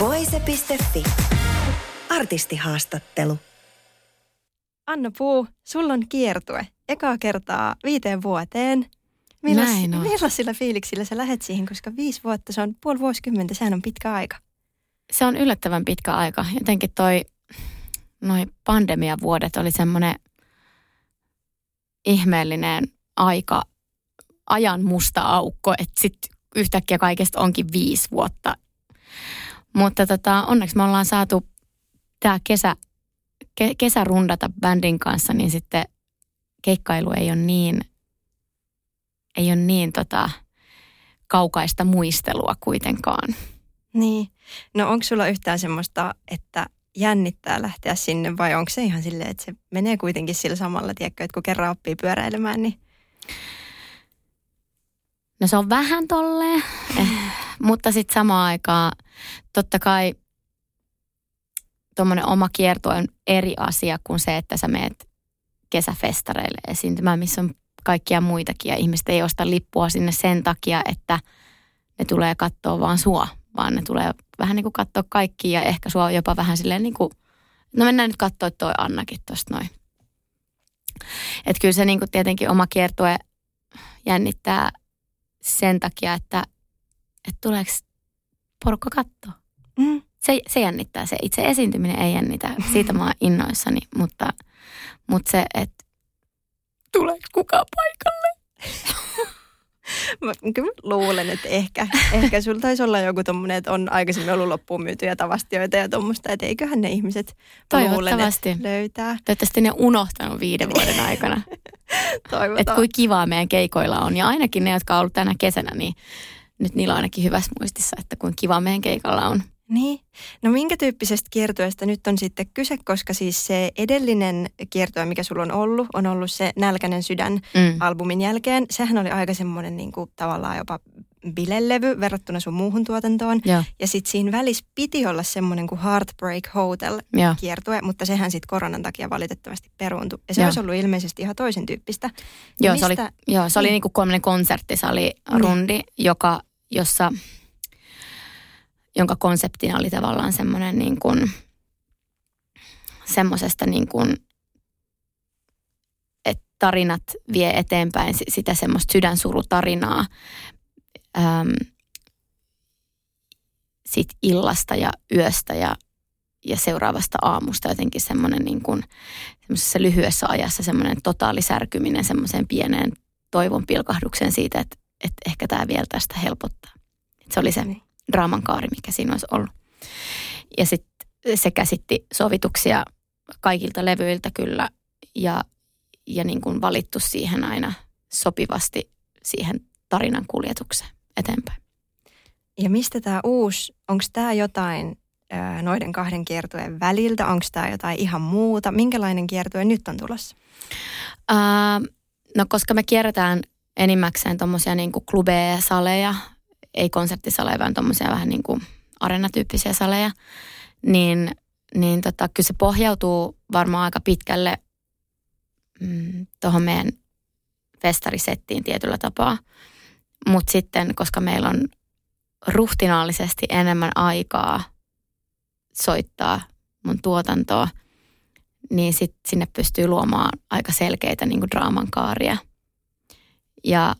Voise.fi. Artistihaastattelu. Anna Puu, sulla on kiertue. Ekaa kertaa viiteen vuoteen. Millas, Näin on. Millaisilla fiiliksillä sä lähet siihen, koska viisi vuotta, se on puoli vuosikymmentä, sehän on pitkä aika. Se on yllättävän pitkä aika. Jotenkin toi, noi pandemiavuodet oli semmoinen ihmeellinen aika, ajan musta aukko, että sitten yhtäkkiä kaikesta onkin viisi vuotta. Mutta tota, onneksi me ollaan saatu tämä kesä, ke, kesä rundata bändin kanssa, niin sitten keikkailu ei ole niin, ei ole niin tota, kaukaista muistelua kuitenkaan. Niin. No onko sulla yhtään semmoista, että jännittää lähteä sinne vai onko se ihan silleen, että se menee kuitenkin sillä samalla, tiedätkö, että kun kerran oppii pyöräilemään, niin No se on vähän tolleen, mutta sitten samaan aikaan totta kai tuommoinen oma kierto on eri asia kuin se, että sä meet kesäfestareille esiintymään, missä on kaikkia muitakin ja ihmiset ei osta lippua sinne sen takia, että ne tulee katsoa vaan sua, vaan ne tulee vähän niin kuin katsoa kaikki ja ehkä sua jopa vähän silleen niin kuin, no mennään nyt katsoa toi Annakin tosta noin. Että kyllä se niin kuin tietenkin oma kiertue jännittää sen takia, että, että tuleeko porukka katsoa. mm, Se, se jännittää, se itse esiintyminen ei jännitä. Siitä mä oon innoissani, mutta, mutta se, että tuleeko kukaan paikalle? mä kyllä luulen, että ehkä, ehkä sulla taisi olla joku tommonen, että on aikaisemmin ollut loppuun myytyjä tavastioita ja tuommoista, että eiköhän ne ihmiset luulen, että löytää. Toivottavasti ne unohtanut viiden vuoden aikana. että Toivotaan. kuin kivaa meidän keikoilla on. Ja ainakin ne, jotka on ollut tänä kesänä, niin nyt niillä on ainakin hyvässä muistissa, että kuin kiva meidän keikalla on. Niin. No minkä tyyppisestä kiertueesta nyt on sitten kyse, koska siis se edellinen kiertue, mikä sulla on ollut, on ollut se Nälkäinen sydän Mm. albumin jälkeen. Sehän oli aika semmoinen niin kuin, tavallaan jopa bilelevy verrattuna sun muuhun tuotantoon. Joo, Ja sitten siinä välissä piti olla semmoinen kuin Heartbreak Hotel joo. kiertue, mutta sehän sitten koronan takia valitettavasti peruuntui. Ja se Joo. olisi ollut ilmeisesti ihan toisen tyyppistä. Joo, se oli, Mistä- joo, se oli Niin. niinku kolmannen konserttisali rundi, joka, jossa, jonka konseptina oli tavallaan semmoinen niin kuin, semmoisesta niin kuin, että tarinat vie eteenpäin si- sitä semmoista sydänsurutarinaa äm, sit illasta ja yöstä ja, ja seuraavasta aamusta jotenkin semmoinen niin kuin, lyhyessä ajassa semmoinen totaalisärkyminen semmoiseen pieneen toivon pilkahdukseen siitä, että, että ehkä tämä vielä tästä helpottaa. Et se oli se Niin. draaman kaari, mikä siinä olisi ollut. Ja sitten se käsitti sovituksia kaikilta levyiltä kyllä ja, ja niin kuin valittu siihen aina sopivasti siihen tarinan kuljetukseen eteenpäin. Ja mistä tämä uusi, onko tämä jotain ö, noiden kahden kiertueen väliltä, onko tämä jotain ihan muuta? Minkälainen kiertue nyt on tulossa? Ää, no koska me kierretään enimmäkseen tuommoisia niin klubeja, saleja, ei konserttisaleja, vaan tuommoisia vähän niin kuin arenatyyppisiä saleja, niin, niin tota, kyllä se pohjautuu varmaan aika pitkälle mm, tuohon meidän festarisettiin tietyllä tapaa. Mutta sitten, koska meillä on ruhtinaallisesti enemmän aikaa soittaa mun tuotantoa, niin sit sinne pystyy luomaan aika selkeitä niin kuin draaman kaaria. Ja,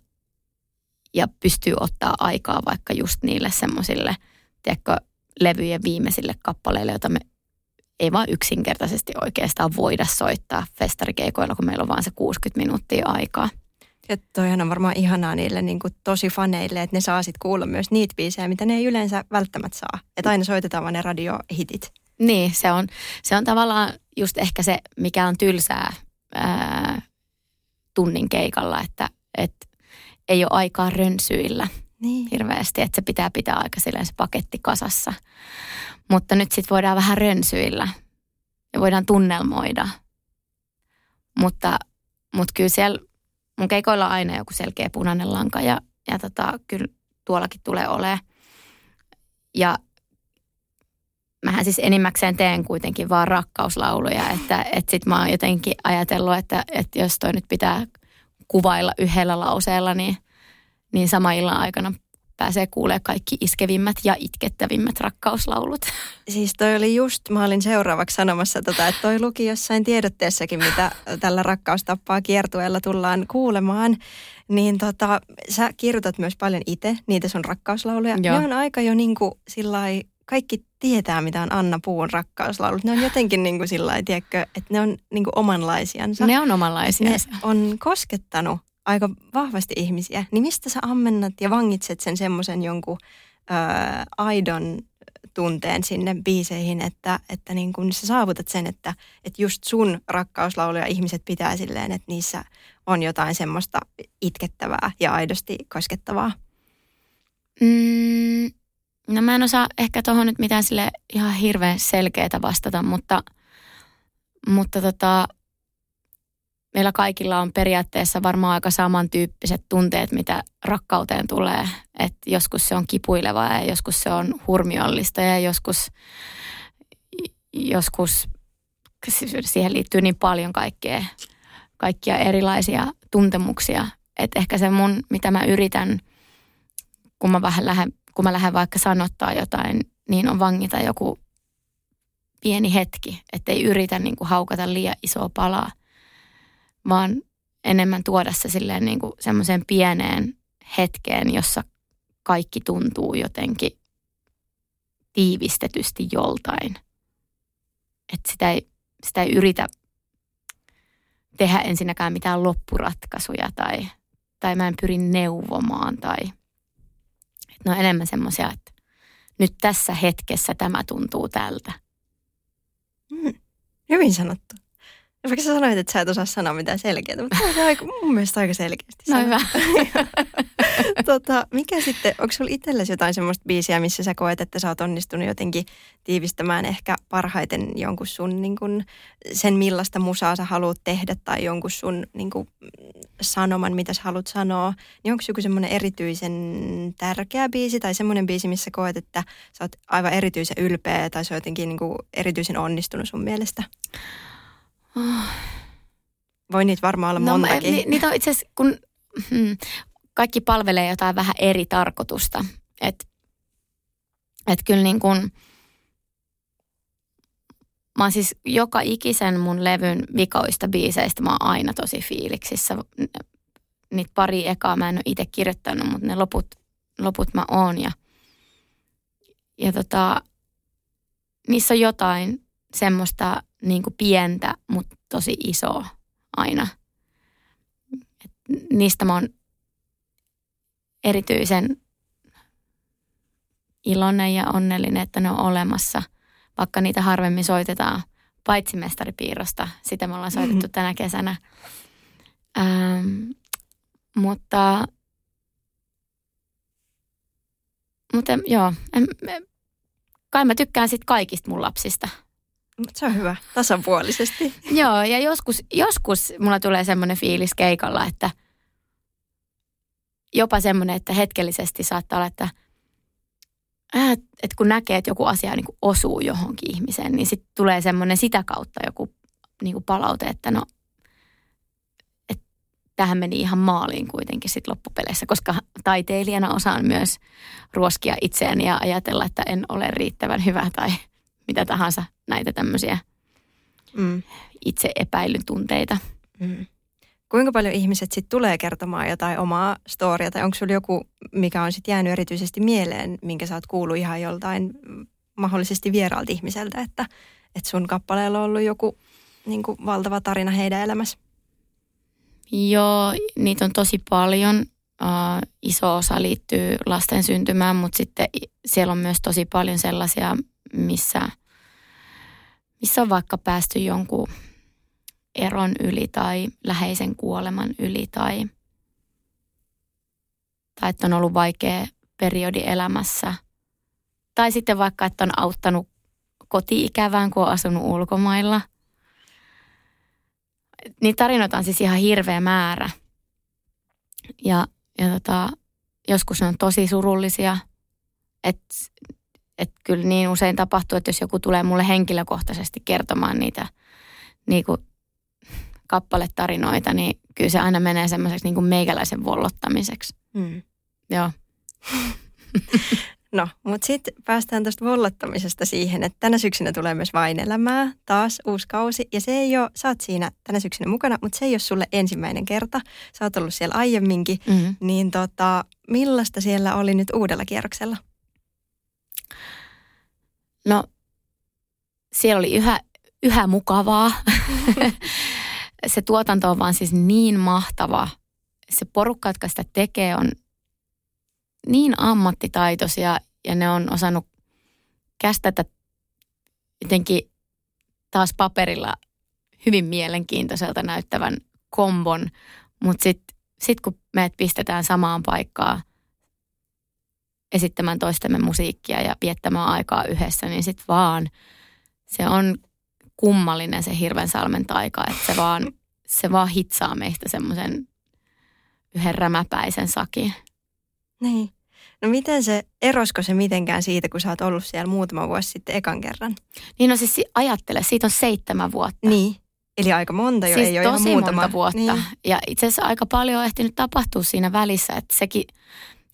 ja pystyy ottaa aikaa vaikka just niille semmoisille, tiedätkö, levyjen viimeisille kappaleille, joita me ei vaan yksinkertaisesti oikeastaan voida soittaa festarikeikoilla, kun meillä on vaan se 60 minuuttia aikaa. Ja toihan on varmaan ihanaa niille niin kuin tosi faneille, että ne saa sitten kuulla myös niitä biisejä, mitä ne ei yleensä välttämättä saa. Että aina soitetaan vaan ne radiohitit. Niin, se on, se on tavallaan just ehkä se, mikä on tylsää ää, tunnin keikalla, että et ei ole aikaa rönsyillä. Niin. hirveästi, että se pitää pitää aika silleen se paketti kasassa. Mutta nyt sitten voidaan vähän rönsyillä ja voidaan tunnelmoida. Mutta, mutta kyllä siellä mun keikoilla on aina joku selkeä punainen lanka ja, ja tota, kyllä tuollakin tulee olemaan. Ja mähän siis enimmäkseen teen kuitenkin vaan rakkauslauluja, että, että sit mä oon jotenkin ajatellut, että, että jos toi nyt pitää kuvailla yhdellä lauseella, niin, niin sama illan aikana pääsee kuulemaan kaikki iskevimmät ja itkettävimmät rakkauslaulut. Siis toi oli just, mä olin seuraavaksi sanomassa tota, että toi luki jossain tiedotteessakin, mitä tällä rakkaustappaa kiertueella tullaan kuulemaan. Niin tota, sä kirjoitat myös paljon itse niitä sun rakkauslauluja. Joo. Ne on aika jo niinku sillai, kaikki tietää, mitä on Anna Puun rakkauslaulut. Ne on jotenkin niinku sillai, tiedätkö, että ne on niinku omanlaisiansa. Ne on omanlaisia. ne on koskettanut aika vahvasti ihmisiä, niin mistä sä ammennat ja vangitset sen semmoisen jonkun ö, aidon tunteen sinne biiseihin, että, että niin kun sä saavutat sen, että, että just sun rakkauslauluja ihmiset pitää silleen, että niissä on jotain semmoista itkettävää ja aidosti koskettavaa. Mm, no mä en osaa ehkä tuohon nyt mitään sille ihan hirveän selkeää vastata, mutta, mutta tota, meillä kaikilla on periaatteessa varmaan aika samantyyppiset tunteet, mitä rakkauteen tulee. Et joskus se on kipuilevaa ja joskus se on hurmiollista ja joskus, joskus siihen liittyy niin paljon kaikkea, kaikkia erilaisia tuntemuksia. Et ehkä se mun, mitä mä yritän, kun mä vähän lähden, kun mä lähden vaikka sanottaa jotain, niin on vangita joku pieni hetki, ettei yritä niin kuin haukata liian isoa palaa vaan enemmän tuoda se silleen niin kuin semmoiseen pieneen hetkeen, jossa kaikki tuntuu jotenkin tiivistetysti joltain. Että sitä ei, sitä ei yritä tehdä ensinnäkään mitään loppuratkaisuja tai, tai mä en pyri neuvomaan tai ne on enemmän semmoisia, että nyt tässä hetkessä tämä tuntuu tältä. Hmm. Hyvin sanottu. Vaikka sä sanoit, että sä et osaa sanoa mitään selkeää, mutta tämä on aika, mun mielestä aika selkeästi. No hyvä. tota, mikä sitten, onko sulla itsellesi jotain semmoista biisiä, missä sä koet, että sä oot onnistunut jotenkin tiivistämään ehkä parhaiten jonkun sun niin kun, sen, millaista musaa sä haluat tehdä tai jonkun sun niin kun, sanoman, mitä sä haluat sanoa. Niin onko joku semmoinen erityisen tärkeä biisi tai semmoinen biisi, missä koet, että sä oot aivan erityisen ylpeä tai se on jotenkin niin kun, erityisen onnistunut sun mielestä? Voi niitä varmaan olla No, montakin. ni, niitä on itse asiassa, kun hmm, kaikki palvelee jotain vähän eri tarkoitusta. Että et kyllä niin kuin, mä oon siis joka ikisen mun levyn vikoista biiseistä mä oon aina tosi fiiliksissä. Niitä pari ekaa mä en ole itse kirjoittanut, mutta ne loput, loput mä oon. Ja, ja tota, niissä on jotain semmoista niin kuin pientä, mutta tosi isoa aina. Et niistä mä oon erityisen iloinen ja onnellinen, että ne on olemassa, vaikka niitä harvemmin soitetaan, paitsi mestaripiirrosta. Sitä me ollaan soitettu Mm-hmm. tänä kesänä. Ähm, mutta, mutta joo, en, en, kai mä tykkään sit kaikista mun lapsista. Mut se on hyvä, tasapuolisesti. Joo, ja joskus, joskus mulla tulee semmoinen fiilis keikalla, että jopa semmoinen, että hetkellisesti saattaa olla, että, että kun näkee, että joku asia niin osuu johonkin ihmiseen, niin sitten tulee semmoinen sitä kautta joku niin kuin palaute, että no, tähän meni ihan maaliin kuitenkin sit loppupeleissä, koska taiteilijana osaan myös ruoskia itseäni ja ajatella, että en ole riittävän hyvä tai mitä tahansa näitä tämmöisiä Mm. itse epäilyn tunteita. Mm. Kuinka paljon ihmiset sitten tulee kertomaan jotain omaa storia, tai onko sulla joku, mikä on sitten jäänyt erityisesti mieleen, minkä sä oot kuullut ihan joltain mahdollisesti vieraalta ihmiseltä, että, että sun kappaleella on ollut joku niin kuin valtava tarina heidän elämässä? Joo, niitä on tosi paljon. Uh, iso osa liittyy lasten syntymään, mutta sitten siellä on myös tosi paljon sellaisia, missä, missä on vaikka päästy jonkun eron yli tai läheisen kuoleman yli tai, tai että on ollut vaikea periodi elämässä. Tai sitten vaikka, että on auttanut koti-ikävään, kun on asunut ulkomailla. Niin tarinoita on siis ihan hirveä määrä. Ja, ja tota, joskus ne on tosi surullisia. Että et kyllä niin usein tapahtuu, että jos joku tulee mulle henkilökohtaisesti kertomaan niitä niin kuin kappaletarinoita, niin kyllä se aina menee semmoiseksi niin kuin meikäläisen vollottamiseksi. Mm. Joo. No, mutta sitten päästään tuosta vollottamisesta siihen, että tänä syksynä tulee myös vain elämää, taas uusi kausi. Ja se ei ole, sä oot siinä tänä syksynä mukana, mutta se ei ole sulle ensimmäinen kerta. Sä oot ollut siellä aiemminkin. Mm-hmm. Niin tota, millaista siellä oli nyt uudella kierroksella? No, siellä oli yhä, yhä mukavaa. se tuotanto on vaan siis niin mahtava. Se porukka, jotka sitä tekee, on niin ammattitaitoisia ja ne on osannut kästetä jotenkin taas paperilla hyvin mielenkiintoiselta näyttävän kombon, mutta sitten sit kun meidät pistetään samaan paikkaan esittämään toistemme musiikkia ja viettämään aikaa yhdessä, niin sitten vaan se on kummallinen se Hirvensalmen taika, että se vaan, se vaan hitsaa meistä semmoisen yhden rämäpäisen sakin. Niin. No miten se, erosko se mitenkään siitä, kun sä oot ollut siellä muutama vuosi sitten ekan kerran? Niin no siis ajattele, siitä on seitsemän vuotta. Niin. Eli aika monta jo, siis ei ole tosi ihan muutama. monta vuotta. Niin. Ja itse asiassa aika paljon on ehtinyt tapahtua siinä välissä, että sekin,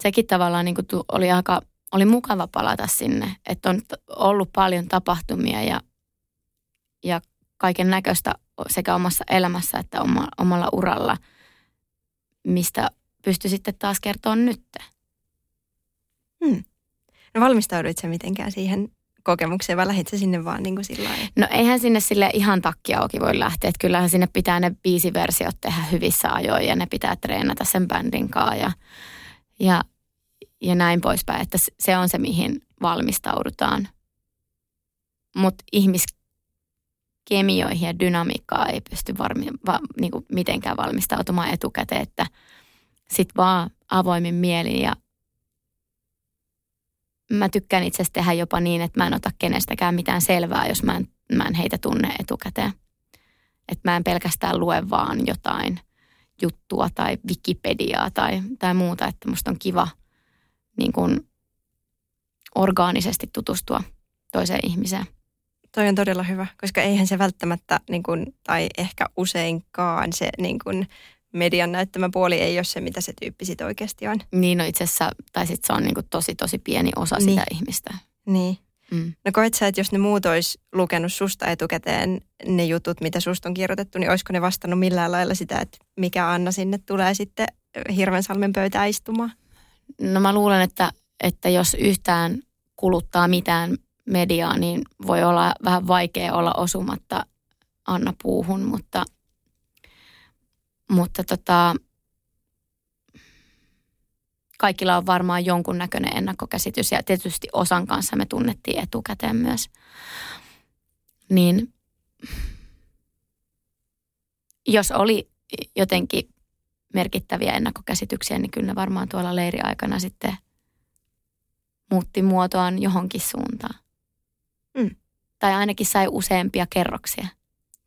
sekin tavallaan niin kuin oli aika, oli mukava palata sinne. Että on ollut paljon tapahtumia ja, ja kaiken näköistä sekä omassa elämässä että omalla uralla, mistä pystyi sitten taas kertoa nytte. Hmm. No valmistauduit sä mitenkään siihen kokemukseen vai lähdit sinne vaan niin kuin sillä No eihän sinne sille ihan takkia auki voi lähteä. Että kyllähän sinne pitää ne versiot tehdä hyvissä ajoin ja ne pitää treenata sen bändin kanssa ja, ja, ja näin poispäin. Että se on se, mihin valmistaudutaan. Mutta ihmiskemioihin ja dynamiikkaa ei pysty varmi, va, niin kuin mitenkään valmistautumaan etukäteen, että sitten vaan avoimin mieli ja mä tykkään itse asiassa tehdä jopa niin, että mä en ota kenestäkään mitään selvää, jos mä en, mä en heitä tunne etukäteen. Että mä en pelkästään lue vaan jotain juttua tai Wikipediaa tai, tai muuta, että musta on kiva niin kuin orgaanisesti tutustua toiseen ihmiseen. Toi on todella hyvä, koska eihän se välttämättä, niin kuin, tai ehkä useinkaan se niin kuin, median näyttämä puoli ei ole se, mitä se tyyppi sitten oikeasti on. Niin, no itse asiassa, tai sitten se on niinku tosi, tosi pieni osa niin. sitä ihmistä. Niin. Mm. No koet sä, että jos ne muut olisi lukenut susta etukäteen ne jutut, mitä susta on kirjoitettu, niin olisiko ne vastannut millään lailla sitä, että mikä Anna sinne tulee sitten Hirvensalmen pöytään istumaan? No mä luulen, että, että jos yhtään kuluttaa mitään mediaa, niin voi olla vähän vaikea olla osumatta Anna puuhun, mutta – mutta tota, kaikilla on varmaan jonkunnäköinen ennakkokäsitys ja tietysti osan kanssa me tunnettiin etukäteen myös. Niin jos oli jotenkin merkittäviä ennakkokäsityksiä, niin kyllä ne varmaan tuolla leiriaikana sitten muutti muotoaan johonkin suuntaan. Mm. Tai ainakin sai useampia kerroksia.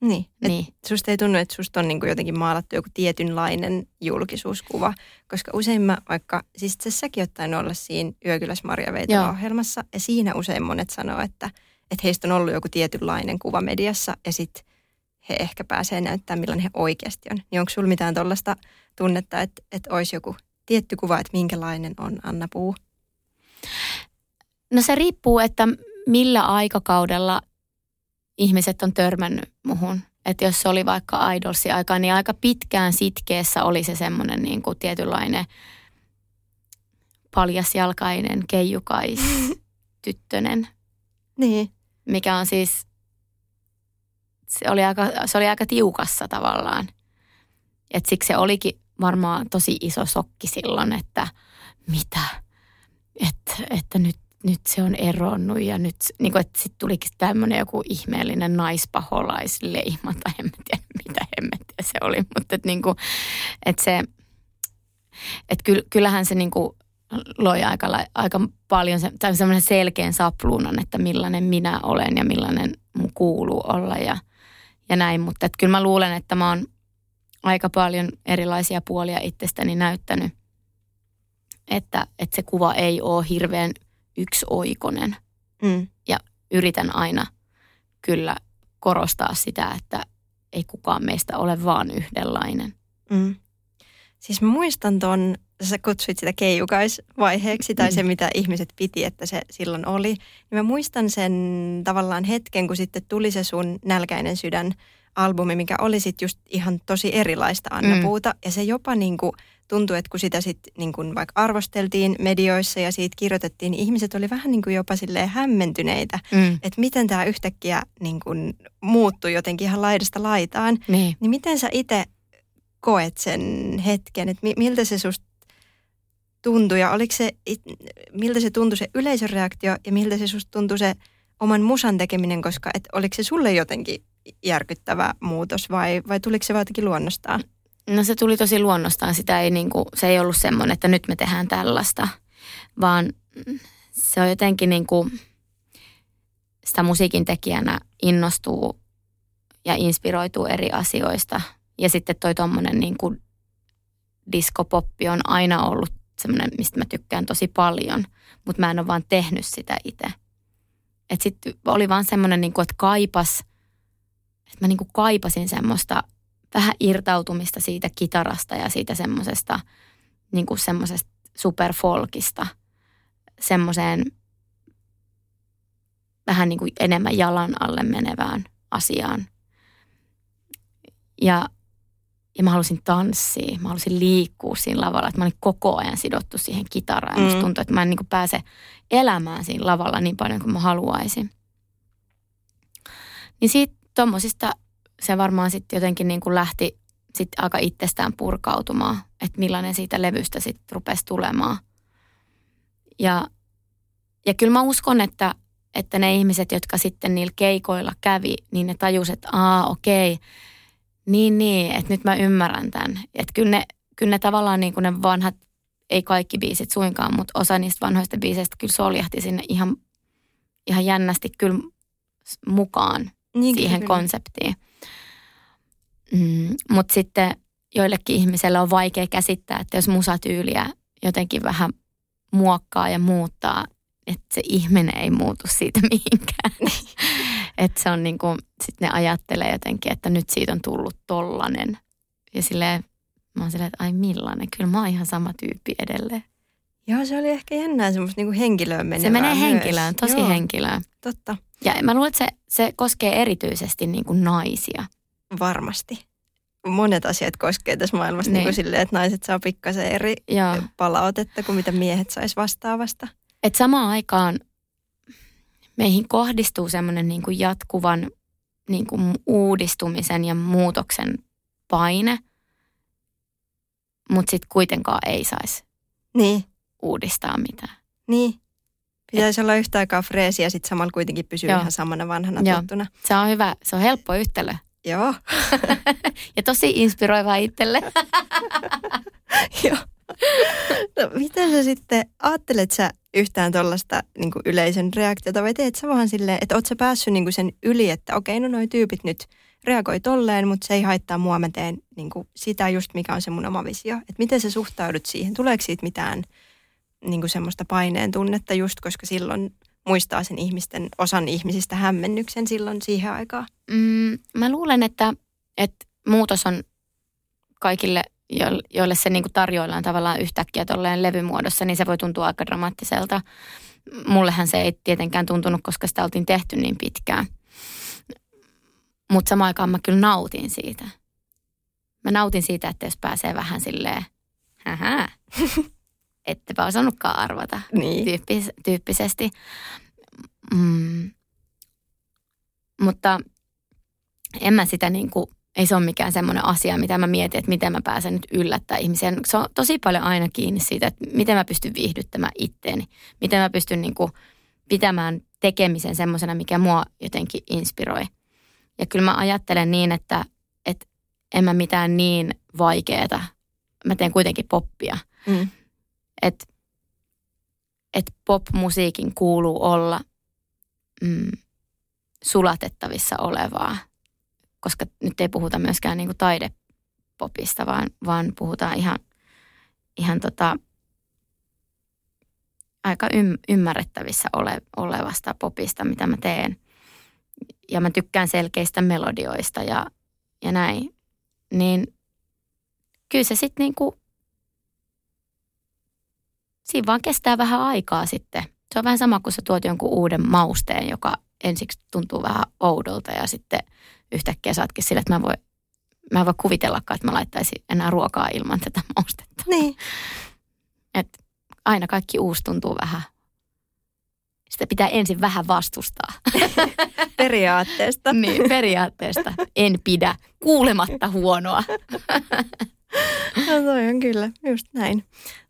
Niin. niin. Susta ei tunnu, että susta on niin kuin jotenkin maalattu joku tietynlainen julkisuuskuva, koska usein mä vaikka, siis itse säkin ottaen olla siinä Yökyläs Marja ohjelmassa ja siinä usein monet sanoo, että, että heistä on ollut joku tietynlainen kuva mediassa ja sitten he ehkä pääsee näyttämään, millainen he oikeasti on. Niin onko sulla mitään tuollaista tunnetta, että, että olisi joku tietty kuva, että minkälainen on Anna Puu? No se riippuu, että millä aikakaudella ihmiset on törmännyt muhun. Että jos se oli vaikka idolsi aika, niin aika pitkään sitkeessä oli se semmoinen niin kuin tietynlainen paljasjalkainen keijukais tyttönen. niin. Mikä on siis, se oli aika, se oli aika tiukassa tavallaan. Et siksi se olikin varmaan tosi iso sokki silloin, että mitä, että, että nyt nyt se on eronnut ja nyt, niin kuin, että sitten tulikin tämmöinen joku ihmeellinen naispaholaisleima tai en tiedä mitä hemmettiä se oli, mutta että, niin kuin, että se, Et kyllähän se niin kuin loi aika, aika paljon se, semmoinen selkeän sapluunan, että millainen minä olen ja millainen mun kuuluu olla ja, ja näin. Mutta et kyllä mä luulen, että mä oon aika paljon erilaisia puolia itsestäni näyttänyt, että, että se kuva ei ole hirveän yksioikoinen. Mm. Ja yritän aina kyllä korostaa sitä, että ei kukaan meistä ole vaan yhdenlainen. Mm. Siis mä muistan ton, sä kutsuit sitä keijukaisvaiheeksi tai se, mitä ihmiset piti, että se silloin oli. Niin mä muistan sen tavallaan hetken, kun sitten tuli se sun Nälkäinen sydän albumi, mikä oli sitten just ihan tosi erilaista Anna mm. Puuta. Ja se jopa niin kuin tuntui, että kun sitä sitten niin kuin vaikka arvosteltiin medioissa ja siitä kirjoitettiin, niin ihmiset oli vähän niin kuin jopa silleen hämmentyneitä, mm. että miten tämä yhtäkkiä niin kuin muuttui jotenkin ihan laidasta laitaan. Niin, niin miten sä itse koet sen hetken, että miltä se susta tuntui ja oliko se, miltä se tuntui se yleisön reaktio ja miltä se susta tuntui se oman musan tekeminen, koska et oliko se sulle jotenkin järkyttävä muutos vai, vai tuliko se jotenkin luonnostaan? No se tuli tosi luonnostaan. Sitä ei niinku, se ei ollut semmoinen, että nyt me tehdään tällaista, vaan se on jotenkin niinku, sitä musiikin tekijänä innostuu ja inspiroituu eri asioista. Ja sitten toi tommonen niinku diskopoppi on aina ollut semmoinen, mistä mä tykkään tosi paljon, mutta mä en ole vaan tehnyt sitä itse. Että sitten oli vaan semmoinen, niinku, että kaipas, että mä niinku kaipasin semmoista – vähän irtautumista siitä kitarasta ja siitä semmoisesta niin kuin semmoisesta superfolkista semmoiseen vähän niin kuin enemmän jalan alle menevään asiaan. Ja, ja mä halusin tanssia, mä halusin liikkua siinä lavalla, että mä olin koko ajan sidottu siihen kitaraan. Mm. musta tuntui, että mä en niin kuin pääse elämään siinä lavalla niin paljon kuin mä haluaisin. Niin siitä tuommoisista se varmaan sitten jotenkin niin kuin lähti sitten aika itsestään purkautumaan, että millainen siitä levystä sitten rupesi tulemaan. Ja, ja kyllä mä uskon, että, että ne ihmiset, jotka sitten niillä keikoilla kävi, niin ne tajusivat, että aa okei, niin niin, että nyt mä ymmärrän tämän. Että kyllä ne, kyllä ne tavallaan niin kuin ne vanhat, ei kaikki biisit suinkaan, mutta osa niistä vanhoista biiseistä kyllä soljahti sinne ihan, ihan jännästi kyllä mukaan niin, siihen kyllä. konseptiin. Mm, Mutta sitten joillekin ihmisille on vaikea käsittää, että jos musatyyliä jotenkin vähän muokkaa ja muuttaa, että se ihminen ei muutu siitä mihinkään. että se on niin kuin, sitten ne ajattelee jotenkin, että nyt siitä on tullut tollanen. Ja silleen, mä oon silleen, että ai millainen, kyllä mä oon ihan sama tyyppi edelleen. Joo, se oli ehkä jännää semmoista niin henkilöön menevää Se menee myös. henkilöön, tosi Joo, henkilöön. Totta. Ja mä luulen, että se, se koskee erityisesti niin kuin naisia. Varmasti. Monet asiat koskee tässä maailmassa niin. Niin kuin silleen, että naiset saa pikkasen eri Joo. palautetta kuin mitä miehet sais vastaavasta. Et samaan aikaan meihin kohdistuu semmoinen niin kuin jatkuvan niin kuin uudistumisen ja muutoksen paine, mutta sitten kuitenkaan ei saisi niin. uudistaa mitään. Niin. Pitäisi Et, olla yhtä aikaa freesi ja sitten samalla kuitenkin pysyä ihan samana vanhana Joo. tuttuna. Se on hyvä, se on helppo yhtälö. Joo. ja tosi inspiroivaa itselle. Joo. No miten sä sitten, ajattelet sä yhtään tuollaista niin yleisön reaktiota vai teet sä vaan silleen, että oot sä päässyt niin sen yli, että okei, no noi tyypit nyt reagoi tolleen, mutta se ei haittaa mua, mä teen niin sitä just, mikä on se mun oma visio. Että miten sä suhtaudut siihen, tuleeko siitä mitään niin semmoista paineen tunnetta just, koska silloin muistaa sen ihmisten, osan ihmisistä hämmennyksen silloin siihen aikaan? Mm, mä luulen, että, että muutos on kaikille, joille se niin kuin tarjoillaan tavallaan yhtäkkiä tolleen levymuodossa, niin se voi tuntua aika dramaattiselta. Mullehän se ei tietenkään tuntunut, koska sitä oltiin tehty niin pitkään. Mutta samaan aikaan mä kyllä nautin siitä. Mä nautin siitä, että jos pääsee vähän silleen, ettepä osannutkaan arvata niin. tyyppis, tyyppisesti. Mm. Mutta en mä sitä niin kuin, ei se ole mikään semmoinen asia, mitä mä mietin, että miten mä pääsen nyt yllättää ihmisiä. Se on tosi paljon aina kiinni siitä, että miten mä pystyn viihdyttämään itteeni. Miten mä pystyn niin kuin pitämään tekemisen semmoisena, mikä mua jotenkin inspiroi. Ja kyllä mä ajattelen niin, että, että en mä mitään niin vaikeeta. Mä teen kuitenkin poppia – Mm. Että et pop-musiikin kuuluu olla mm, sulatettavissa olevaa, koska nyt ei puhuta myöskään niinku taidepopista, vaan, vaan puhutaan ihan, ihan tota, aika ym, ymmärrettävissä ole, olevasta popista, mitä mä teen. Ja mä tykkään selkeistä melodioista ja, ja näin. Niin kyllä se sitten niinku, siinä vaan kestää vähän aikaa sitten. Se on vähän sama kuin sä tuot jonkun uuden mausteen, joka ensiksi tuntuu vähän oudolta ja sitten yhtäkkiä saatkin sille, että mä voin mä en voi kuvitellakaan, että mä laittaisin enää ruokaa ilman tätä maustetta. Niin. Et aina kaikki uusi tuntuu vähän. Sitä pitää ensin vähän vastustaa. Periaatteesta. niin, periaatteesta. En pidä. Kuulematta huonoa. No toi on kyllä, just näin.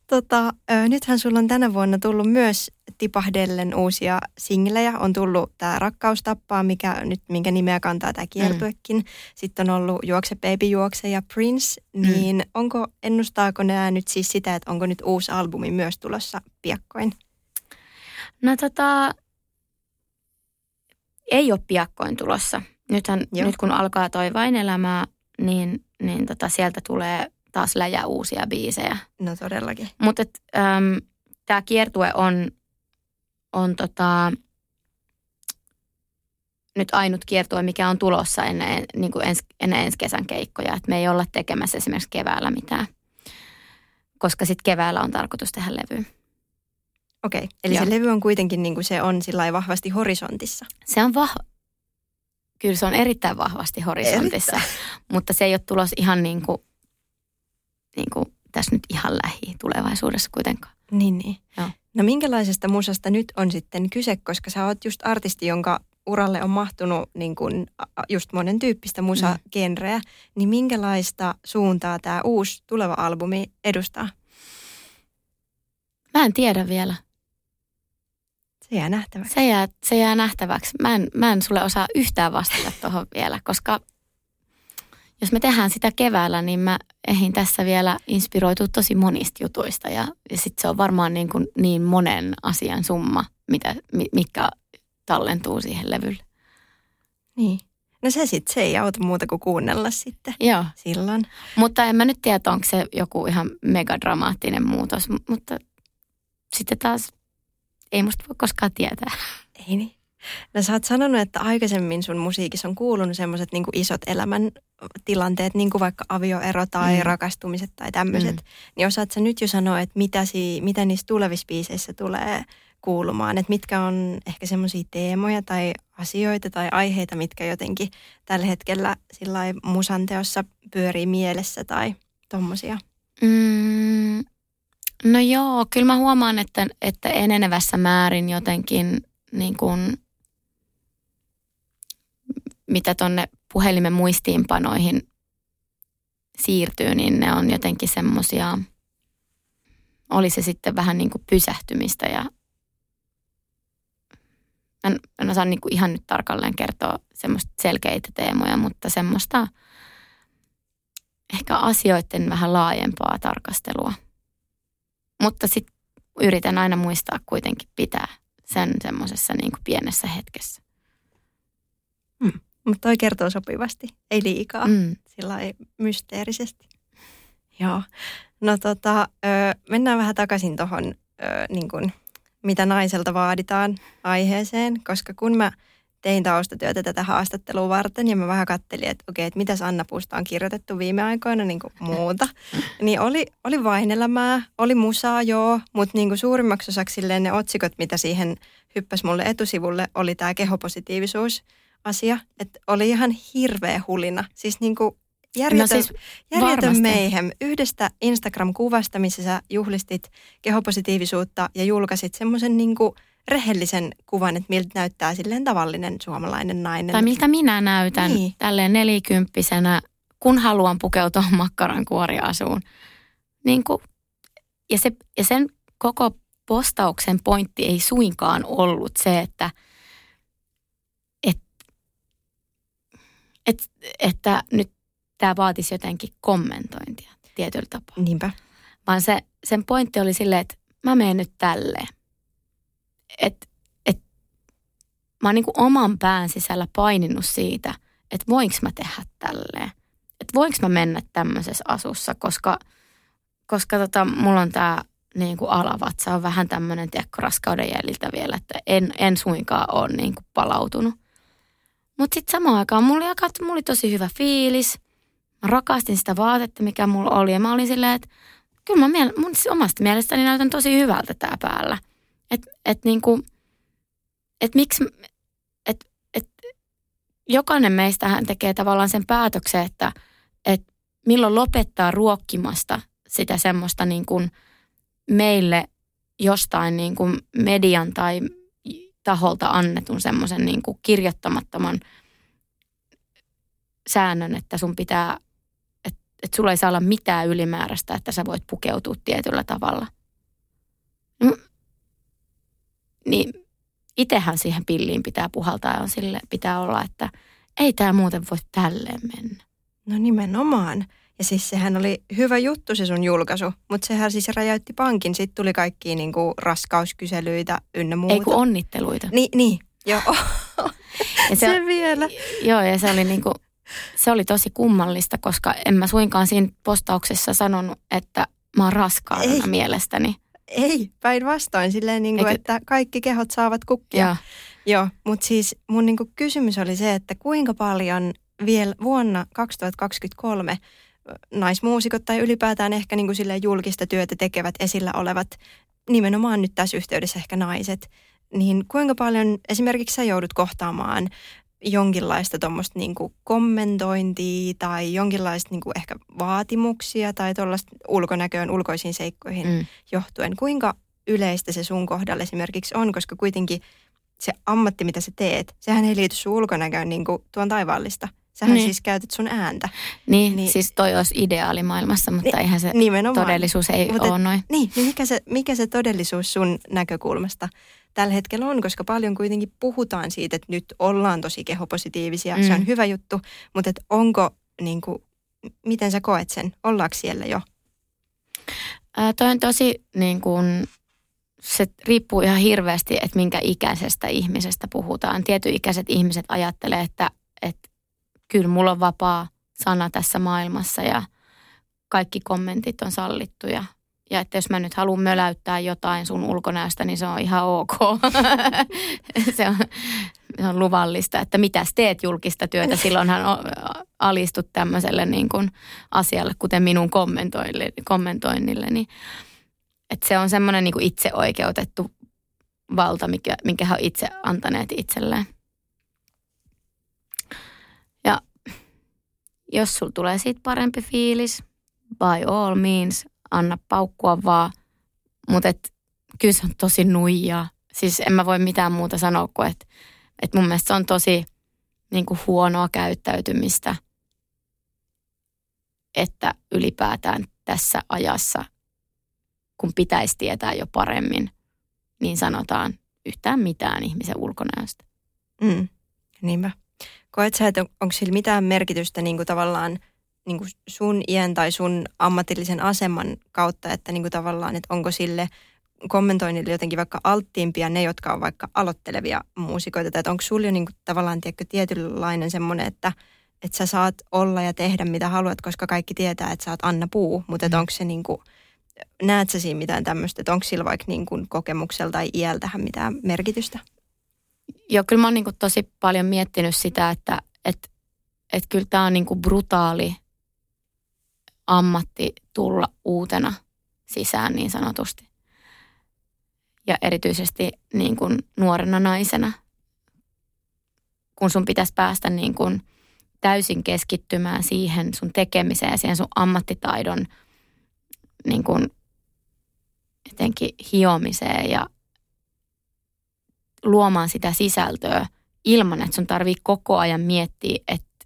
Tota, ö, nythän sulla on tänä vuonna tullut myös tipahdellen uusia singlejä. On tullut tämä Rakkaus tappaa, mikä nyt, minkä nimeä kantaa tämä kiertuekin. Mm. Sitten on ollut Juokse Baby Juokse ja Prince. Niin mm. onko, ennustaako nämä nyt siis sitä, että onko nyt uusi albumi myös tulossa piakkoin? No tota, ei ole piakkoin tulossa. Nythän, nyt kun alkaa toi vain elämää, niin, niin tota, sieltä tulee taas läjä uusia biisejä. No todellakin. Mutta tämä kiertue on, on tota, nyt ainut kiertue, mikä on tulossa ennen, niin kuin ens, ennen ensi kesän keikkoja. Et me ei olla tekemässä esimerkiksi keväällä mitään, koska sitten keväällä on tarkoitus tehdä levy. Okei, okay. eli Joo. se levy on kuitenkin niin kuin se on sillä vahvasti horisontissa. Se on vah... Kyllä se on erittäin vahvasti horisontissa, erittäin. mutta se ei ole tulos ihan niin kuin niin kuin tässä nyt ihan lähi tulevaisuudessa kuitenkaan. Niin, niin. Joo. No minkälaisesta musasta nyt on sitten kyse, koska sä oot just artisti, jonka uralle on mahtunut niin kuin just monen tyyppistä musagenreä, mm. niin minkälaista suuntaa tämä uusi tuleva albumi edustaa? Mä en tiedä vielä. Se jää nähtäväksi. Se jää, se jää nähtäväksi. Mä en, mä en sulle osaa yhtään vastata tuohon vielä, koska jos me tehdään sitä keväällä, niin mä ehin tässä vielä inspiroitu tosi monista jutuista ja, ja sitten se on varmaan niin, kuin niin monen asian summa, mitä, mikä tallentuu siihen levylle. Niin. No se sitten, se ei auta muuta kuin kuunnella sitten Joo. silloin. Mutta en mä nyt tiedä, onko se joku ihan megadramaattinen muutos, mutta sitten taas ei musta voi koskaan tietää. Ei niin. No sä oot sanonut, että aikaisemmin sun musiikissa on kuulunut semmoiset niin isot elämän tilanteet, niin kuin vaikka avioero tai mm. rakastumiset tai tämmöiset. Mm. Niin osaat sä nyt jo sanoa, että mitä, si, mitä niissä tulevissa biiseissä tulee kuulumaan? Että mitkä on ehkä semmoisia teemoja tai asioita tai aiheita, mitkä jotenkin tällä hetkellä sillä musanteossa pyörii mielessä tai tommosia? Mm, no joo, kyllä mä huomaan, että, että enenevässä määrin jotenkin niin kuin – mitä tonne puhelimen muistiinpanoihin siirtyy, niin ne on jotenkin semmoisia, oli se sitten vähän niin kuin pysähtymistä ja en, en osaa niin kuin ihan nyt tarkalleen kertoa semmoista selkeitä teemoja, mutta semmoista ehkä asioiden vähän laajempaa tarkastelua. Mutta sitten yritän aina muistaa kuitenkin pitää sen semmoisessa niin pienessä hetkessä. Hmm. Mutta toi kertoo sopivasti, ei liikaa, mm. sillä ei mysteerisesti. Joo. No tota, ö, mennään vähän takaisin tuohon, niin mitä naiselta vaaditaan aiheeseen, koska kun mä tein taustatyötä tätä haastattelua varten ja mä vähän kattelin, että okei, että mitäs Anna Puusta on kirjoitettu viime aikoina niin kuin muuta, niin oli, oli vainelämää, oli musaa joo, mutta niin kuin suurimmaksi osaksi ne otsikot, mitä siihen hyppäsi mulle etusivulle, oli tämä kehopositiivisuus – asia, että oli ihan hirveä hulina. Siis niin kuin järjetön, no siis järjetön meihem. Yhdestä Instagram-kuvasta, missä sä juhlistit kehopositiivisuutta ja julkaisit semmoisen niin rehellisen kuvan, että miltä näyttää silleen tavallinen suomalainen nainen. Tai miltä minä näytän niin. tälleen nelikymppisenä, kun haluan pukeutua makkaran kuoriasuun. Niin kuin, ja, se, ja sen koko postauksen pointti ei suinkaan ollut se, että – Et, että nyt tämä vaatisi jotenkin kommentointia tietyllä tapaa. Niinpä. vaan se, sen pointti oli silleen, että mä menen nyt tälleen. Että et, mä oon niin oman pään sisällä paininut siitä, että voinko mä tehdä tälleen. Että voinko mä mennä tämmöisessä asussa, koska, koska tota, mulla on tämä niin kuin alavatsa on vähän tämmöinen, tiedätkö, raskauden jäljiltä vielä, että en, en suinkaan ole niin kuin palautunut. Mutta sitten samaan aikaan mulla oli, aika, mulla oli tosi hyvä fiilis. Mä rakastin sitä vaatetta, mikä mulla oli. Ja mä olin silleen, että kyllä mä miel- mun omasta mielestäni näytän tosi hyvältä tää päällä. Että et niinku, et miksi, että et, jokainen meistähän tekee tavallaan sen päätöksen, että et milloin lopettaa ruokkimasta sitä semmoista niin kuin meille jostain niin kuin median tai taholta annetun semmoisen niin kuin kirjoittamattoman säännön, että sun pitää, että, että sulla ei saa olla mitään ylimääräistä, että sä voit pukeutua tietyllä tavalla. No, niin itehän siihen pilliin pitää puhaltaa ja on sille pitää olla, että ei tämä muuten voi tälleen mennä. No nimenomaan. Ja siis sehän oli hyvä juttu se sun julkaisu, mutta sehän siis räjäytti pankin. Sitten tuli kaikki niinku raskauskyselyitä ynnä muuta. Ei kun onnitteluita. Niin, niin. joo. ja se, se vielä. Joo, ja se oli niinku, se oli tosi kummallista, koska en mä suinkaan siinä postauksessa sanonut, että mä oon raskaana Ei. mielestäni. Ei, päinvastoin silleen, niin kuin, että kaikki kehot saavat kukkia. Joo, Joo mutta siis mun niin kuin, kysymys oli se, että kuinka paljon vielä vuonna 2023 naismuusikot tai ylipäätään ehkä niin kuin julkista työtä tekevät esillä olevat, nimenomaan nyt tässä yhteydessä ehkä naiset, niin kuinka paljon esimerkiksi sä joudut kohtaamaan jonkinlaista tuommoista niin kommentointia tai jonkinlaista niin ehkä vaatimuksia tai tuollaista ulkonäköön, ulkoisiin seikkoihin mm. johtuen. Kuinka yleistä se sun kohdalla esimerkiksi on, koska kuitenkin se ammatti, mitä sä teet, sehän ei liity sun ulkonäköön niin kuin tuon taivaallista. Sähän niin. siis käytät sun ääntä. Niin, niin, siis toi olisi ideaali maailmassa, mutta niin, eihän se nimenomaan. todellisuus ei mutta ole noin. Niin, niin mikä, se, mikä se todellisuus sun näkökulmasta tällä hetkellä on, koska paljon kuitenkin puhutaan siitä, että nyt ollaan tosi kehopositiivisia, mm. se on mm. hyvä juttu, mutta et onko, niin kuin, miten sä koet sen, ollaanko siellä jo? Ää, toi on tosi niin kuin, se riippuu ihan hirveästi, että minkä ikäisestä ihmisestä puhutaan. Tietyikäiset ihmiset ajattelee, että, että kyllä mulla on vapaa sana tässä maailmassa ja kaikki kommentit on sallittuja. Ja että jos mä nyt haluan möläyttää jotain sun ulkonäöstä, niin se on ihan ok. se, on, se on luvallista, että mitä teet julkista työtä. Silloinhan alistut tämmöiselle niin kuin asialle, kuten minun kommentoinnille. Niin, että se on semmoinen niin itseoikeutettu valta, mikä, minkä he on itse antaneet itselleen. Jos sulla tulee siitä parempi fiilis, by all means, anna paukkua vaan. Mutta kyllä se on tosi nuijaa. Siis en mä voi mitään muuta sanoa kuin, että et mun mielestä se on tosi niin kuin huonoa käyttäytymistä, että ylipäätään tässä ajassa, kun pitäisi tietää jo paremmin, niin sanotaan yhtään mitään ihmisen ulkonäöstä. Mm, niinpä. Koet sä, että on, onko sillä mitään merkitystä niin kuin tavallaan niin kuin sun iän tai sun ammatillisen aseman kautta, että niin kuin tavallaan, että onko sille kommentoinnille jotenkin vaikka alttiimpia ne, jotka on vaikka aloittelevia muusikoita, tai että onko sulla jo niin kuin tavallaan tiedätkö, tietynlainen semmoinen, että, että sä saat olla ja tehdä mitä haluat, koska kaikki tietää, että sä oot Anna Puu, mutta että mm. onko se niin kuin, näet sä siinä mitään tämmöistä, että onko sillä vaikka niin kuin kokemuksella tai iältähän mitään merkitystä? Joo, kyllä mä oon niin kuin tosi paljon miettinyt sitä, että et, et kyllä tämä on niin kuin brutaali ammatti tulla uutena sisään niin sanotusti. Ja erityisesti niin kuin nuorena naisena, kun sun pitäisi päästä niin kuin täysin keskittymään siihen sun tekemiseen ja siihen sun ammattitaidon niin kuin jotenkin hiomiseen ja luomaan sitä sisältöä ilman, että sun tarvii koko ajan miettiä, että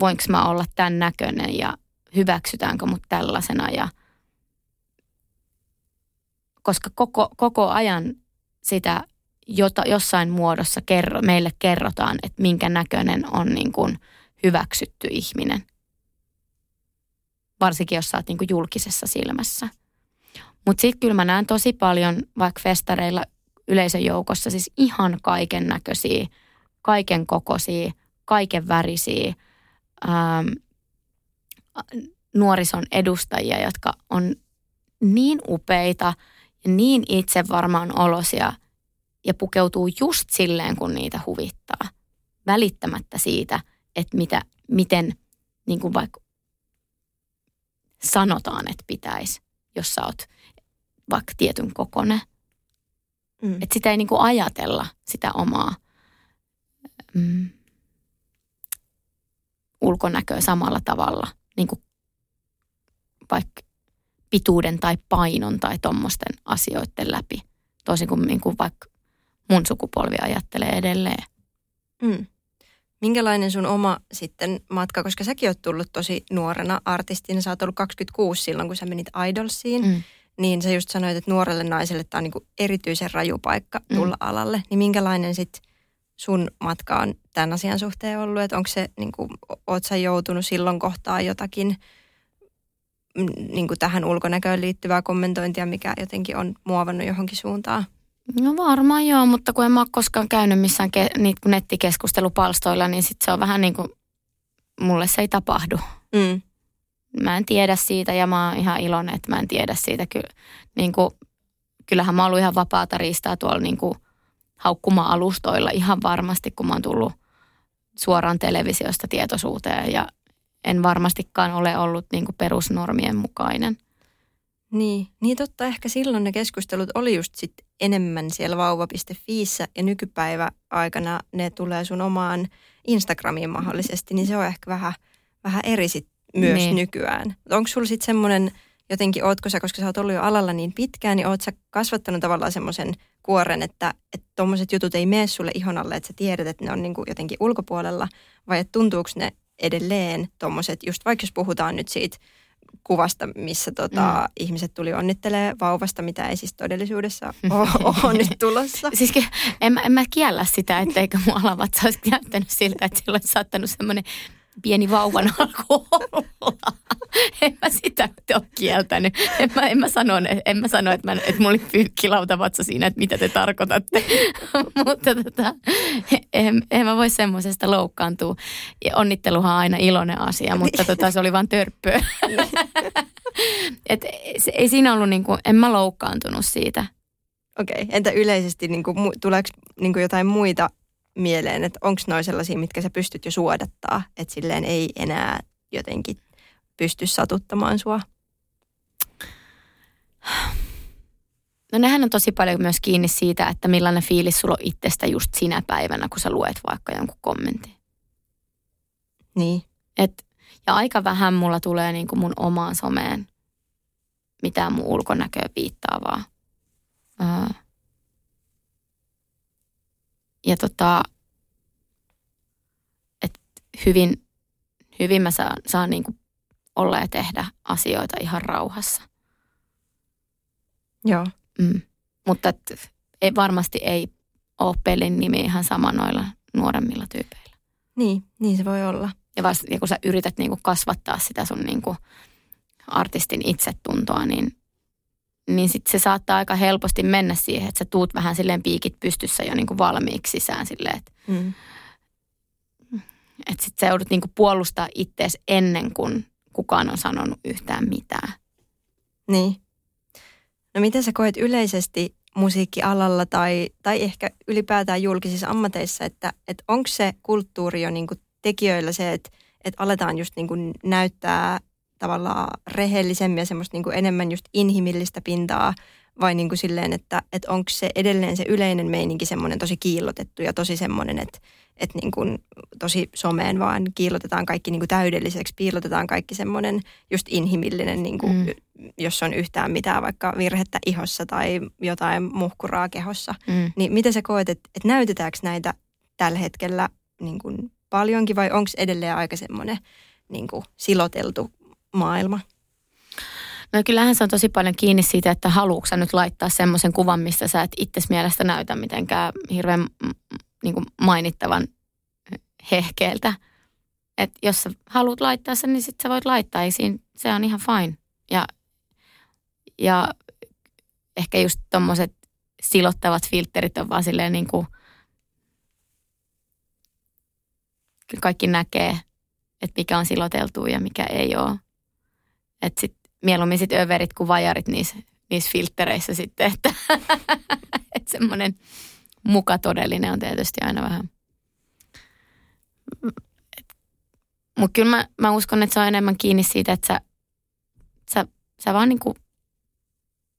voinko mä olla tämän näköinen ja hyväksytäänkö mut tällaisena. Ja, koska koko, koko ajan sitä jota, jossain muodossa kerro, meille kerrotaan, että minkä näköinen on niin kuin hyväksytty ihminen. varsinkin jos sä oot niin kuin julkisessa silmässä. Mutta sitten kyllä mä näen tosi paljon vaikka festareilla yleisön joukossa siis ihan kaiken näköisiä, kaiken kokoisia, kaiken värisiä ähm, nuorison edustajia, jotka on niin upeita ja niin itsevarmaan olosia ja pukeutuu just silleen, kun niitä huvittaa, välittämättä siitä, että mitä, miten niin kuin vaikka sanotaan, että pitäisi, jos sä oot vaikka tietyn kokone. Mm. Että sitä ei niin kuin ajatella sitä omaa mm, ulkonäköä samalla tavalla, niin kuin vaikka pituuden tai painon tai tuommoisten asioiden läpi. Toisin kuin, niin kuin vaikka mun sukupolvi ajattelee edelleen. Mm. Minkälainen sun oma sitten matka, koska säkin oot tullut tosi nuorena artistina, sä oot ollut 26 silloin, kun sä menit Idolsiin, mm. Niin sä just sanoit, että nuorelle naiselle tämä on niin erityisen raju paikka mm. tulla mm. alalle. Niin minkälainen sitten sun matka on tämän asian suhteen ollut, että onko se, niin kuin, oot sä joutunut silloin kohtaa jotakin niin kuin tähän ulkonäköön liittyvää kommentointia, mikä jotenkin on muovannut johonkin suuntaan? No varmaan joo, mutta kun en mä ole koskaan käynyt missään ke- niitä nettikeskustelupalstoilla, niin sit se on vähän niin kuin, mulle se ei tapahdu. Mm. Mä en tiedä siitä ja mä oon ihan iloinen, että mä en tiedä siitä. Ky- niin kuin, kyllähän mä oon ollut ihan vapaata riistaa tuolla niin kuin haukkuma-alustoilla ihan varmasti, kun mä oon tullut suoraan televisiosta tietoisuuteen ja en varmastikaan ole ollut niin kuin perusnormien mukainen. Niin, niin totta. Ehkä silloin ne keskustelut oli just sit enemmän siellä vauva.fiissä ja nykypäivä aikana ne tulee sun omaan Instagramiin mahdollisesti, niin se on ehkä vähän, vähän eri sit myös niin. nykyään. Onko sulla sitten semmoinen jotenkin, ootko sä, koska sä oot ollut jo alalla niin pitkään, niin oot sä kasvattanut tavallaan semmoisen kuoren, että tuommoiset jutut ei mene sulle ihon alle, että sä tiedät, että ne on niinku jotenkin ulkopuolella, vai että tuntuuko ne edelleen tuommoiset, just vaikka jos puhutaan nyt siitä kuvasta, missä tota, mm. ihmiset tuli onnittelee vauvasta, mitä ei siis todellisuudessa ole nyt tulossa. Siis en, en mä kiellä sitä, etteikö mun alavat olisi näyttänyt siltä, että sillä olisi saattanut semmoinen pieni vauvan alku olla. En mä sitä ole kieltänyt. En mä, en mä, sano, en mä sano, että, mä, että mulla oli pyykkilautavatsa siinä, että mitä te tarkoitatte. Mutta tota, en, en mä voi semmoisesta loukkaantua. Ja onnitteluhan on aina iloinen asia, mutta tota, se oli vaan törppöä. Et, se, ei siinä ollut, niin kuin, en mä loukkaantunut siitä. Okei, okay. entä yleisesti, niin kuin, tuleeko niin kuin jotain muita mieleen, että onko noin sellaisia, mitkä sä pystyt jo suodattaa, että silleen ei enää jotenkin pysty satuttamaan sua? No nehän on tosi paljon myös kiinni siitä, että millainen fiilis sulla on itsestä just sinä päivänä, kun sä luet vaikka jonkun kommentin. Niin. Et, ja aika vähän mulla tulee niin kuin mun omaan someen mitään mun ulkonäköä viittaavaa. Öö, ja tota, että hyvin, hyvin mä saan, saan niin kuin olla ja tehdä asioita ihan rauhassa. Joo. Mm. Mutta et, ei, varmasti ei ole pelin nimi ihan sama noilla nuoremmilla tyypeillä. Niin, niin se voi olla. Ja, vasta, ja kun sä yrität niin kuin kasvattaa sitä sun niin kuin artistin itsetuntoa, niin niin sit se saattaa aika helposti mennä siihen, että sä tuut vähän silleen piikit pystyssä jo niin kuin valmiiksi sisään silleen, että mm. et sit sä joudut niin kuin puolustaa ittees ennen kuin kukaan on sanonut yhtään mitään. Niin. No miten sä koet yleisesti musiikkialalla tai, tai ehkä ylipäätään julkisissa ammateissa, että, että onko se kulttuuri jo niin kuin tekijöillä se, että, että aletaan just niin kuin näyttää tavallaan rehellisemmin ja semmoista niin kuin enemmän just inhimillistä pintaa vai niin kuin silleen, että, että onko se edelleen se yleinen meininki semmoinen tosi kiillotettu ja tosi semmoinen, että, että niin kuin tosi someen vaan kiillotetaan kaikki niin kuin täydelliseksi, piilotetaan kaikki semmoinen just inhimillinen, niin kuin, mm. jos on yhtään mitään vaikka virhettä ihossa tai jotain muhkuraa kehossa. Mm. Niin miten sä koet, että, että näytetäänkö näitä tällä hetkellä niin kuin paljonkin vai onko edelleen aika semmoinen niin kuin siloteltu maailma? No kyllähän se on tosi paljon kiinni siitä, että haluatko nyt laittaa semmoisen kuvan, mistä sä et itse mielestä näytä mitenkään hirveän niin kuin mainittavan hehkeeltä. että jos sä haluat laittaa sen, niin sit sä voit laittaa. Ei siinä, se on ihan fine. Ja, ja ehkä just tommoset silottavat filterit on vaan silleen niin kuin, kaikki näkee, että mikä on siloteltu ja mikä ei ole. Että sit mieluummin sit överit kuin vajarit niissä, niissä filtereissä sitten, että, että semmoinen muka todellinen on tietysti aina vähän. Mutta kyllä mä, mä uskon, että se on enemmän kiinni siitä, että sä, sä, sä vaan niin kuin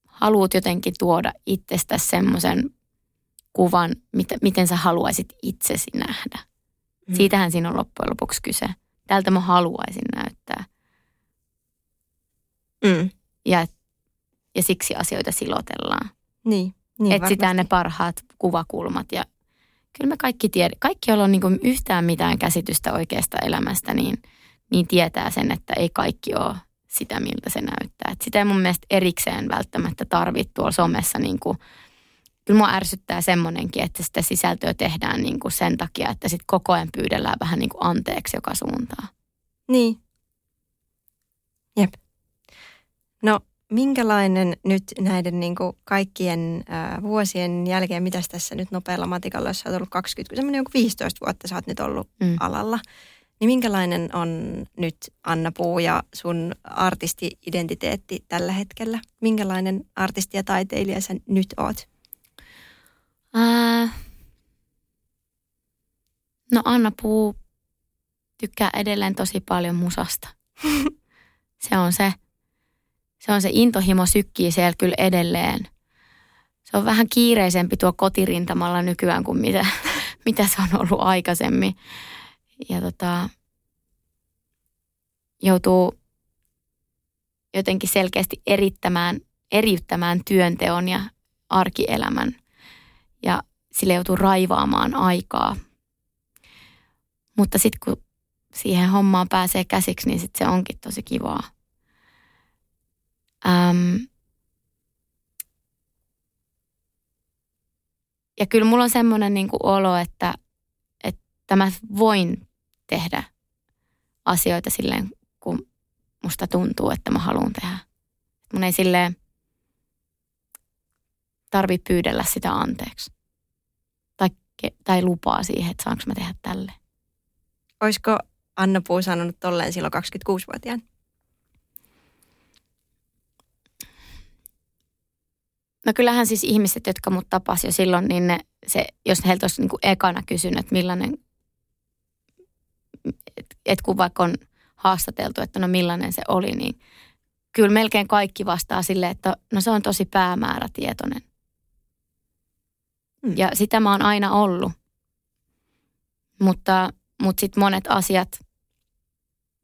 haluat jotenkin tuoda itsestä semmoisen kuvan, mit, miten sä haluaisit itsesi nähdä. Mm. Siitähän siinä on loppujen lopuksi kyse. Tältä mä haluaisin näyttää. Mm. Ja, ja siksi asioita silotellaan. Niin. niin Etsitään ne parhaat kuvakulmat ja kyllä me kaikki tiedä, kaikki, joilla on niin yhtään mitään käsitystä oikeasta elämästä, niin, niin tietää sen, että ei kaikki ole sitä, miltä se näyttää. Et sitä ei mun mielestä erikseen välttämättä tarvitse tuolla somessa. Niin kuin, kyllä mua ärsyttää semmoinenkin, että sitä sisältöä tehdään niin kuin sen takia, että sitten koko ajan pyydellään vähän niin kuin anteeksi joka suuntaan. Niin. No, minkälainen nyt näiden niin kuin kaikkien äh, vuosien jälkeen, mitä tässä nyt nopealla matikalla, jos sä oot ollut 20, semmoinen joku 15 vuotta sä oot nyt ollut mm. alalla, niin minkälainen on nyt Anna Puu ja sun artisti-identiteetti tällä hetkellä? Minkälainen artisti ja taiteilija sä nyt oot? Ää, no Anna Puu tykkää edelleen tosi paljon musasta. se on se, se on se intohimo sykkii siellä kyllä edelleen. Se on vähän kiireisempi tuo kotirintamalla nykyään kuin mitä, mitä se on ollut aikaisemmin ja tota, joutuu jotenkin selkeästi erittämään, eriyttämään työnteon ja arkielämän ja sille joutuu raivaamaan aikaa. Mutta sitten kun siihen hommaan pääsee käsiksi, niin sitten se onkin tosi kivaa. Ähm, ja kyllä mulla on semmoinen niin olo, että, että mä voin tehdä asioita silleen, kun musta tuntuu, että mä haluan tehdä. Mun ei silleen tarvi pyydellä sitä anteeksi. Tai, tai lupaa siihen, että saanko mä tehdä tälle. Olisiko Anna Puu sanonut tolleen silloin 26-vuotiaan? No kyllähän siis ihmiset, jotka mut tapas jo silloin, niin ne, se, jos heiltä olisi niin kuin ekana kysynyt, että millainen että et kun vaikka on haastateltu, että no millainen se oli, niin kyllä melkein kaikki vastaa sille, että no se on tosi päämäärätietoinen. Mm. Ja sitä mä oon aina ollut. Mutta, mutta sitten monet asiat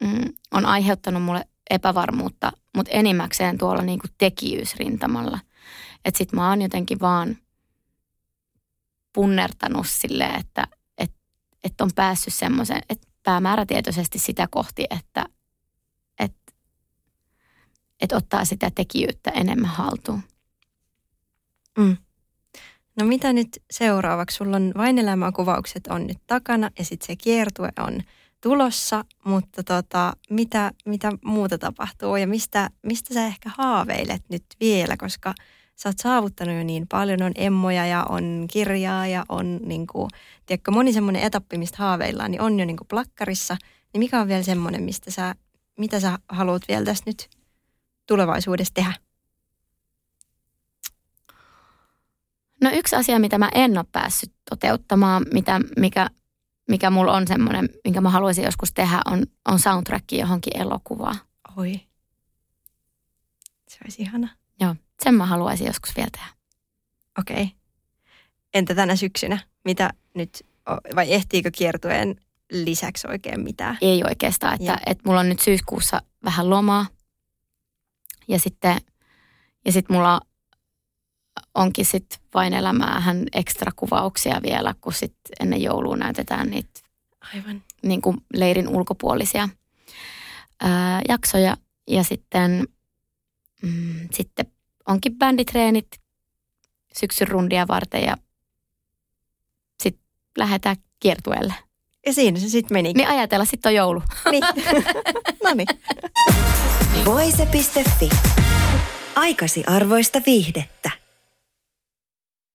mm, on aiheuttanut mulle epävarmuutta, mutta enimmäkseen tuolla niin kuin tekijyysrintamalla. Että sitten mä oon jotenkin vaan punnertanut silleen, että et, et on päässyt semmoisen, että päämäärätietoisesti sitä kohti, että, että, että ottaa sitä tekijyyttä enemmän haltuun. Mm. No mitä nyt seuraavaksi? Sulla on vain elämäkuvaukset on nyt takana ja sitten se kiertue on tulossa, mutta tota, mitä, mitä muuta tapahtuu ja mistä, mistä sä ehkä haaveilet nyt vielä, koska – sä oot saavuttanut jo niin paljon, on emmoja ja on kirjaa ja on niin kuin, tiedätkö, moni semmoinen etappi, mistä haaveillaan, niin on jo niin kuin plakkarissa. Niin mikä on vielä semmoinen, mistä sä, mitä sä haluat vielä tässä nyt tulevaisuudessa tehdä? No yksi asia, mitä mä en ole päässyt toteuttamaan, mitä, mikä, mikä mulla on semmoinen, minkä mä haluaisin joskus tehdä, on, on soundtrack johonkin elokuvaan. Oi. Se olisi ihana. Joo. Sen mä haluaisin joskus vielä tehdä. Okei. Okay. Entä tänä syksynä? Mitä nyt, vai ehtiikö kiertueen lisäksi oikein mitään? Ei oikeastaan, että, että mulla on nyt syyskuussa vähän lomaa. Ja sitten, ja sitten mulla onkin sitten vain elämäähän ekstra kuvauksia vielä, kun sitten ennen joulua näytetään niitä Aivan. Niin kuin leirin ulkopuolisia ää, jaksoja. Ja sitten, mm, sitten onkin bänditreenit syksyn rundia varten ja sitten lähdetään kiertueelle. Ja siinä se sitten meni. Niin ajatella, sitten on joulu. Niin. no niin. Voise.fi. Aikasi arvoista viihdettä.